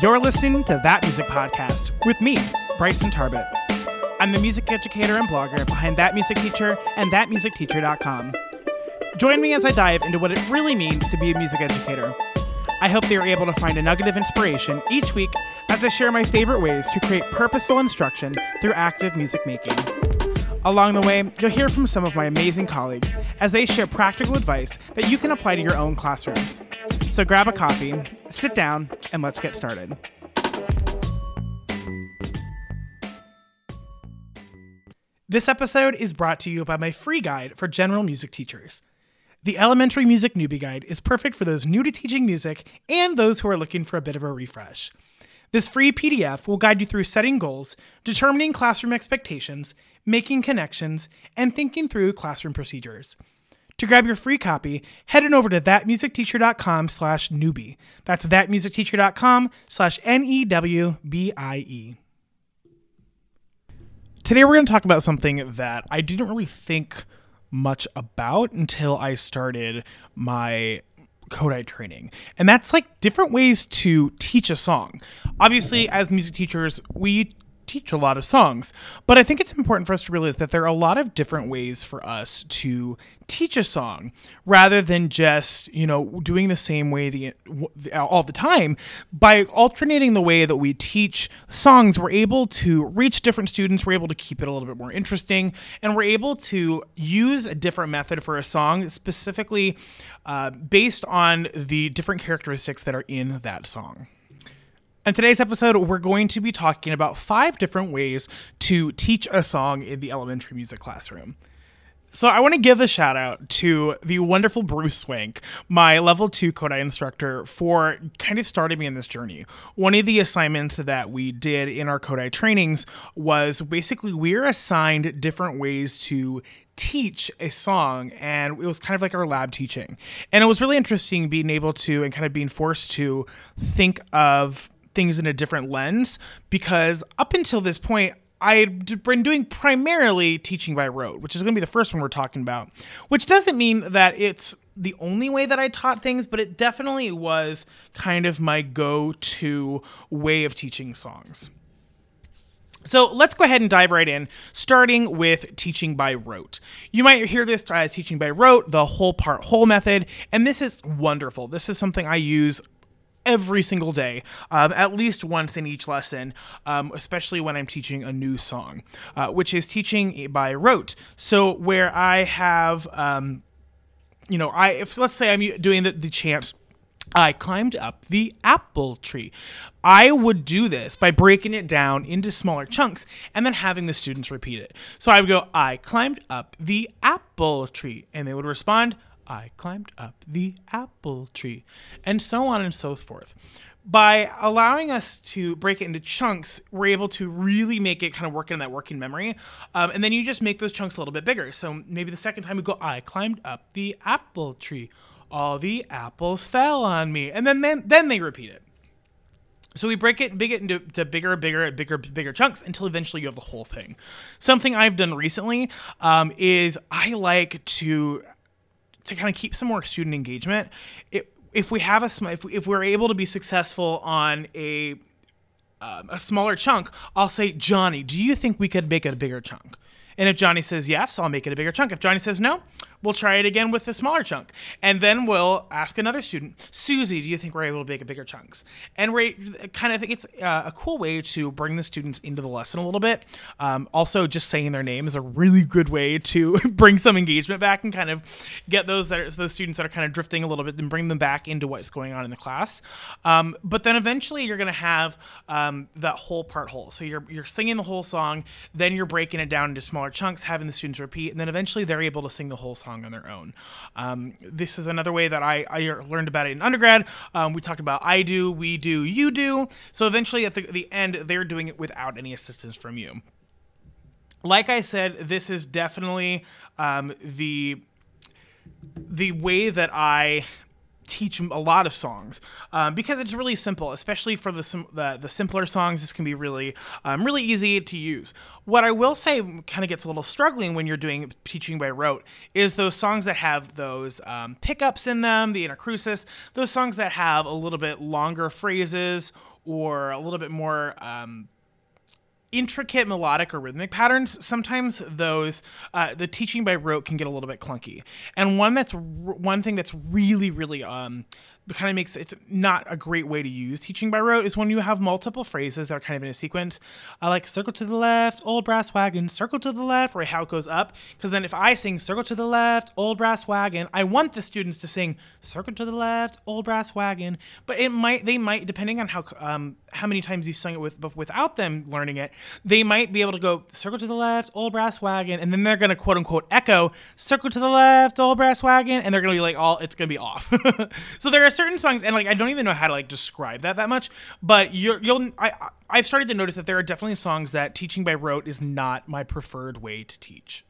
You're listening to That Music Podcast with me, Bryson Tarbett. I'm the music educator and blogger behind That Music Teacher and ThatMusicTeacher.com. Join me as I dive into what it really means to be a music educator. I hope you're able to find a nugget of inspiration each week as I share my favorite ways to create purposeful instruction through active music making. Along the way, you'll hear from some of my amazing colleagues as they share practical advice that you can apply to your own classrooms. So grab a coffee, sit down, and let's get started. This episode is brought to you by my free guide for general music teachers. The Elementary Music Newbie Guide is perfect for those new to teaching music and those who are looking for a bit of a refresh. This free PDF will guide you through setting goals, determining classroom expectations, making connections, and thinking through classroom procedures. To grab your free copy, head on over to thatmusicteacher.com slash newbie. That's thatmusicteacher.com slash N-E-W-B-I-E. Today we're going to talk about something that I didn't really think much about until I started my Kodály training. And that's like different ways to teach a song. Obviously, mm-hmm. as music teachers, we teach a lot of songs. But I think it's important for us to realize that there are a lot of different ways for us to teach a song rather than just, you know, doing the same way the, all the time. By alternating the way that we teach songs, we're able to reach different students, we're able to keep it a little bit more interesting, and we're able to use a different method for a song specifically uh, based on the different characteristics that are in that song. In today's episode, we're going to be talking about five different ways to teach a song in the elementary music classroom. So I want to give a shout out to the wonderful Bruce Swank, my level two Kodály instructor, for kind of starting me in this journey. One of the assignments that we did in our Kodály trainings was basically we're assigned different ways to teach a song and it was kind of like our lab teaching. And it was really interesting being able to and kind of being forced to think of things in a different lens because up until this point, I'd been doing primarily teaching by rote, which is going to be the first one we're talking about, which doesn't mean that it's the only way that I taught things, but it definitely was kind of my go to way of teaching songs. So let's go ahead and dive right in, starting with teaching by rote. You might hear this as teaching by rote, the whole part whole method, and this is wonderful. This is something I use every single day, um, at least once in each lesson, um, especially when I'm teaching a new song, uh, which is teaching by rote. So where I have, um, you know, I if let's say I'm doing the, the chant. I climbed up the apple tree. I would do this by breaking it down into smaller chunks and then having the students repeat it. So I would go, I climbed up the apple tree. And they would respond, I climbed up the apple tree, and so on and so forth. By allowing us to break it into chunks, we're able to really make it kind of work in that working memory. Um, and then you just make those chunks a little bit bigger. So maybe the second time we go, I climbed up the apple tree. All the apples fell on me. And then, then, then they repeat it. So we break it, and big it into to bigger, bigger, bigger, bigger chunks until eventually you have the whole thing. Something I've done recently um, is I like to to kind of keep some more student engagement, it, if we have a if, if we're able to be successful on a um, a smaller chunk, I'll say, Johnny, do you think we could make it a bigger chunk? And if Johnny says yes, I'll make it a bigger chunk. If Johnny says no, we'll try it again with a smaller chunk. And then we'll ask another student, Susie, do you think we're able to make bigger chunks? And we kind of think it's uh, a cool way to bring the students into the lesson a little bit. Um, also, just saying their name is a really good way to bring some engagement back and kind of get those that are, those students that are kind of drifting a little bit and bring them back into what's going on in the class. Um, but then eventually you're going to have um, that whole part whole. So you're, you're singing the whole song, then you're breaking it down into smaller chunks, having the students repeat, and then eventually they're able to sing the whole song on their own. Um, this is another way that I, I learned about it in undergrad. Um, we talked about I do, we do, you do. So eventually at the, the end, they're doing it without any assistance from you. Like I said, this is definitely um, the the way that I teach a lot of songs um, because it's really simple, especially for the, sim- the, the simpler songs. This can be really um, really easy to use. What I will say kind of gets a little struggling when you're doing teaching by rote is those songs that have those um, pickups in them, the anacrusis, those songs that have a little bit longer phrases or a little bit more um, intricate melodic or rhythmic patterns. Sometimes those uh, the teaching by rote can get a little bit clunky. And one that's one thing that's really really um kind of makes it's not a great way to use teaching by rote is when you have multiple phrases that are kind of in a sequence. I like circle to the left, old brass wagon, circle to the left, or how it goes up. Because then if I sing circle to the left, old brass wagon, I want the students to sing circle to the left, old brass wagon. But it might they might depending on how um, how many times you sung it with without them learning it, they might be able to go circle to the left, old brass wagon, and then they're gonna quote unquote echo circle to the left, old brass wagon, and they're gonna be like all it's gonna be off. so there are certain songs, and like I don't even know how to like describe that that much. But you're, you'll I I've started to notice that there are definitely songs that teaching by rote is not my preferred way to teach.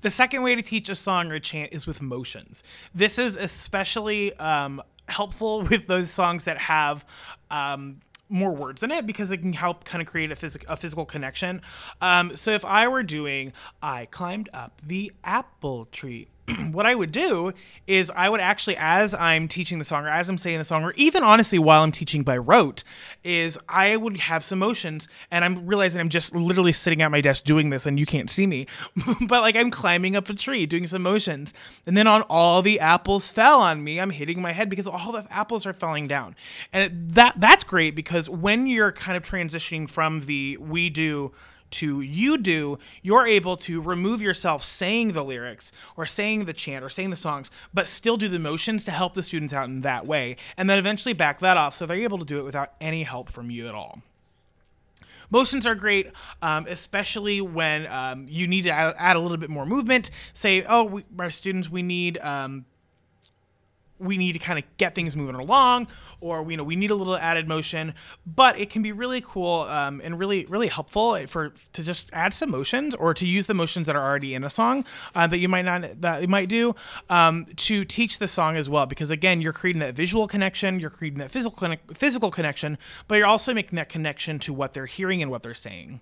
The second way to teach a song or a chant is with motions. This is especially um, helpful with those songs that have um, more words in it because it can help kind of create a, phys- a physical connection. Um, so if I were doing, I climbed up the apple tree, what I would do is I would actually, as I'm teaching the song or as I'm saying the song, or even honestly while I'm teaching by rote, is I would have some motions and I'm realizing I'm just literally sitting at my desk doing this and you can't see me. but like I'm climbing up a tree doing some motions. And then on all the apples fell on me, I'm hitting my head because all the apples are falling down. And that that's great because when you're kind of transitioning from the we do to you do, you're able to remove yourself saying the lyrics or saying the chant or saying the songs, but still do the motions to help the students out in that way. And then eventually back that off so they're able to do it without any help from you at all. Motions are great, um, especially when um, you need to add, add, a little bit more movement. Say, oh, we, our students, we need um, we need to kind of get things moving along or you know we need a little added motion. But it can be really cool um, and really really helpful for to just add some motions or to use the motions that are already in a song uh, that you might not that you might do um, to teach the song as well. Because again you're creating that visual connection you're creating that physical physical connection but you're also making that connection to what they're hearing and what they're saying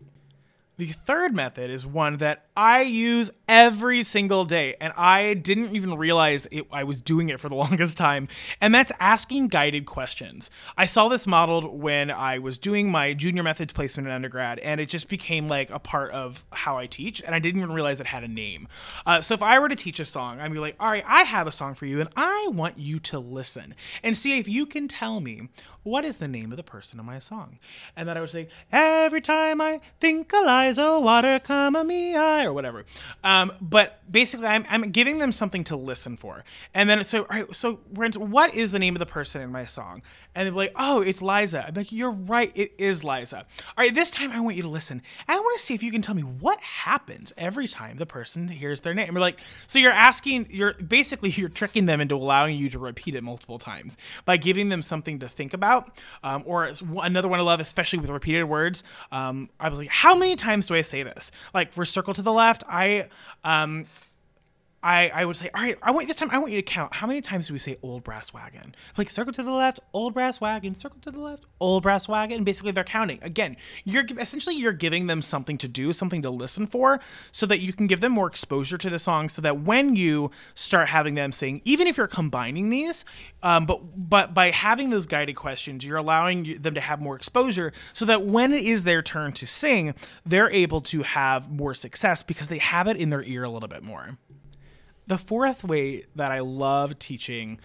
the third method is one that I use every single day, and I didn't even realize it, I was doing it for the longest time, and that's asking guided questions. I saw this modeled when I was doing my junior methods placement in undergrad, and it just became like a part of how I teach, and I didn't even realize it had a name. Uh, so if I were to teach a song, I'd be like, all right, I have a song for you, and I want you to listen and see if you can tell me what is the name of the person in my song? And then I would say, every time I think Eliza, water come me, I, or whatever. Um, but basically, I'm, I'm giving them something to listen for. And then so, all right, so Rent, what is the name of the person in my song? And they're like, oh, it's Liza. I'm like, you're right, it is Liza. All right, this time I want you to listen. I want to see if you can tell me what happens every time the person hears their name. we're like, so you're asking, you're basically you're tricking them into allowing you to repeat it multiple times by giving them something to think about. Um, or another one I love, especially with repeated words. Um, I was like, how many times do I say this? Like for circle to the left, I um, I, I would say, all right, I want this time. I want you to count how many times do we say "old brass wagon"? Like circle to the left, old brass wagon, circle to the left, old brass wagon. Basically, they're counting. Again, you're essentially you're giving them something to do, something to listen for, so that you can give them more exposure to the song. So that when you start having them sing, even if you're combining these, um, but but by having those guided questions, you're allowing them to have more exposure, so that when it is their turn to sing, they're able to have more success because they have it in their ear a little bit more. The fourth way that I love teaching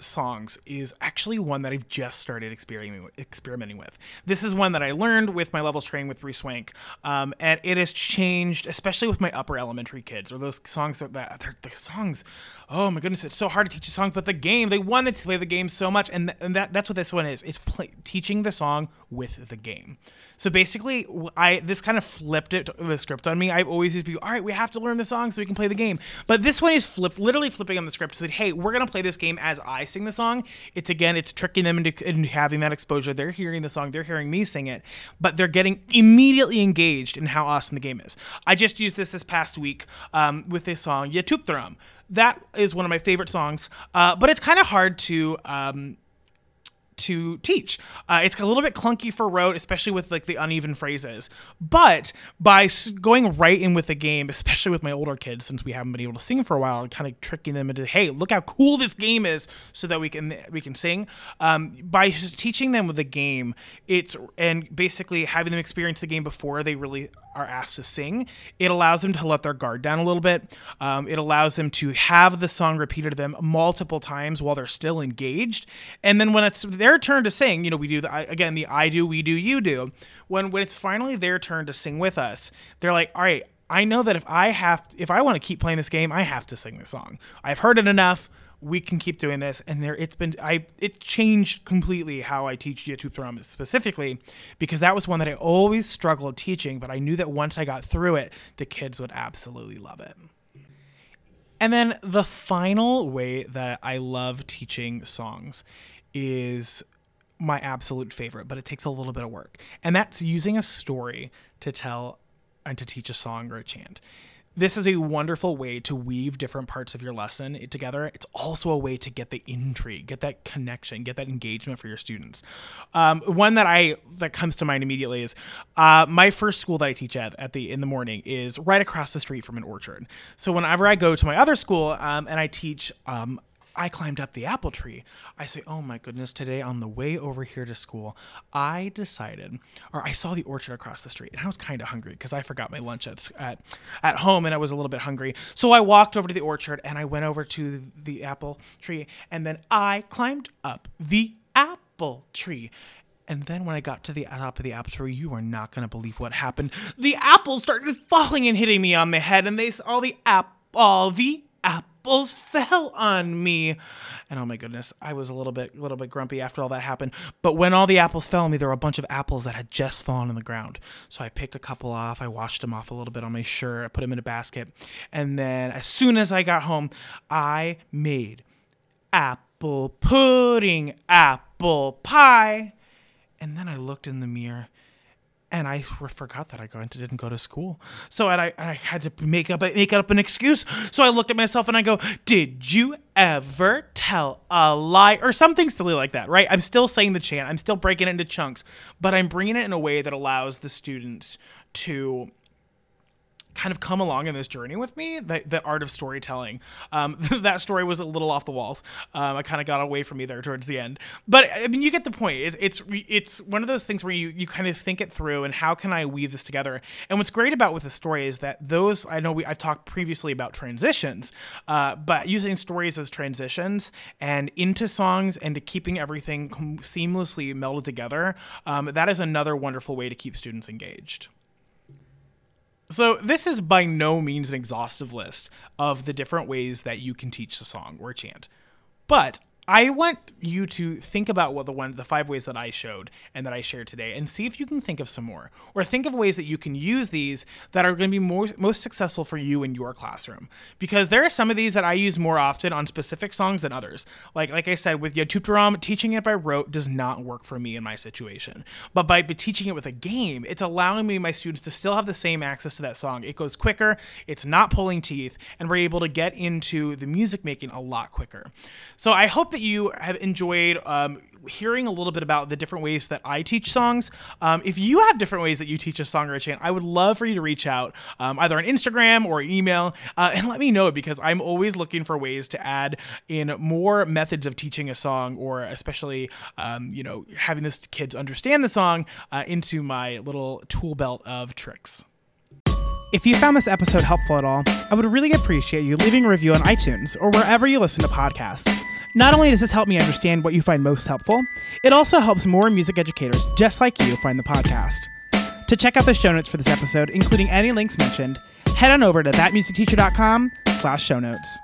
songs is actually one that I've just started experimenting with. This is one that I learned with my levels training with Bruce Swank, um, and it has changed, especially with my upper elementary kids, or those songs that, that the songs. Oh my goodness, it's so hard to teach a song, but the game they wanted to play the game so much, and, th- and that that's what this one is. It's play, teaching the song with the game. So basically, I this kind of flipped it the script on me. I've always used to be, all right, we have to learn the song so we can play the game. But this one is flip, literally flipping on the script. Said, hey, we're gonna play this game as I sing the song. It's again, it's tricking them into, into having that exposure. They're hearing the song, they're hearing me sing it, but they're getting immediately engaged in how awesome the game is. I just used this this past week um, with this song, Yatuptharam. That is one of my favorite songs, uh, but it's kind of hard to. Um, to teach. Uh, it's a little bit clunky for rote, especially with like the uneven phrases. But by going right in with the game, especially with my older kids, since we haven't been able to sing for a while, kind of tricking them into, hey, look how cool this game is, so that we can we can sing. Um, by teaching them with the game, it's and basically having them experience the game before they really are asked to sing, it allows them to let their guard down a little bit. Um, it allows them to have the song repeated to them multiple times while they're still engaged. And then when it's their turn to sing, you know, we do the again the I do, we do, you do. When when it's finally their turn to sing with us, they're like, all right. I know that if I have, if I want to keep playing this game, I have to sing this song. I've heard it enough we can keep doing this and there it's been i it changed completely how i teach youtube drama specifically because that was one that i always struggled teaching but i knew that once i got through it the kids would absolutely love it and then the final way that i love teaching songs is my absolute favorite but it takes a little bit of work and that's using a story to tell and to teach a song or a chant this is a wonderful way to weave different parts of your lesson together. It's also a way to get the intrigue, get that connection, get that engagement for your students. Um, one that I that comes to mind immediately is uh, my first school that I teach at at the in the morning is right across the street from an orchard. So whenever I go to my other school um, and I teach um, I climbed up the apple tree. I say, oh my goodness, today on the way over here to school, I decided, or I saw the orchard across the street, and I was kind of hungry because I forgot my lunch at, at at home, and I was a little bit hungry. So I walked over to the orchard, and I went over to the apple tree, and then I climbed up the apple tree. And then when I got to the top of the apple tree, you are not going to believe what happened. The apples started falling and hitting me on the head, and they all the app all the apples fell on me. And oh my goodness, I was a little bit a little bit grumpy after all that happened. But when all the apples fell on me, there were a bunch of apples that had just fallen on the ground. So I picked a couple off, I washed them off a little bit on my shirt, I put them in a basket. And then as soon as I got home, I made apple pudding, apple pie. And then I looked in the mirror and I forgot that I didn't go to school. So I, I had to make up make up an excuse. So I looked at myself and I go, "Did you ever tell a lie or something silly like that?" Right? I'm still saying the chant. I'm still breaking it into chunks, but I'm bringing it in a way that allows the students to kind of come along in this journey with me the, the art of storytelling. Um, that story was a little off the walls. Um, i kind of got away from me there towards the end. But i mean you get the point. It, it's it's one of those things where you you kind of think it through and how can i weave this together? And what's great about with the story is that those i know we i've talked previously about transitions uh, but using stories as transitions and into songs and to keeping everything seamlessly melded together um, that is another wonderful way to keep students engaged so, this is by no means an exhaustive list of the different ways that you can teach a song or chant. But I want you to think about what the one the five ways that I showed and that I shared today and see if you can think of some more or think of ways that you can use these that are going to be more, most successful for you in your classroom. Because there are some of these that I use more often on specific songs than others. Like like I said with YouTube teaching it by rote does not work for me in my situation. But by teaching it with a game it's allowing me my students to still have the same access to that song. It goes quicker it's not pulling teeth and we're able to get into the music making a lot quicker. So I hope that you have enjoyed um, hearing a little bit about the different ways that I teach songs. Um, if you have different ways that you teach a song or a chant, I would love for you to reach out um, either on Instagram or email uh, and let me know because I'm always looking for ways to add in more methods of teaching a song or especially, um, you know, having this kids understand the song uh, into my little tool belt of tricks. If you found this episode helpful at all, I would really appreciate you leaving a review on iTunes or wherever you listen to podcasts. Not only does this help me understand what you find most helpful, it also helps more music educators just like you find the podcast. To check out the show notes for this episode, including any links mentioned, head on over to thatmusicteacher.com slash show notes.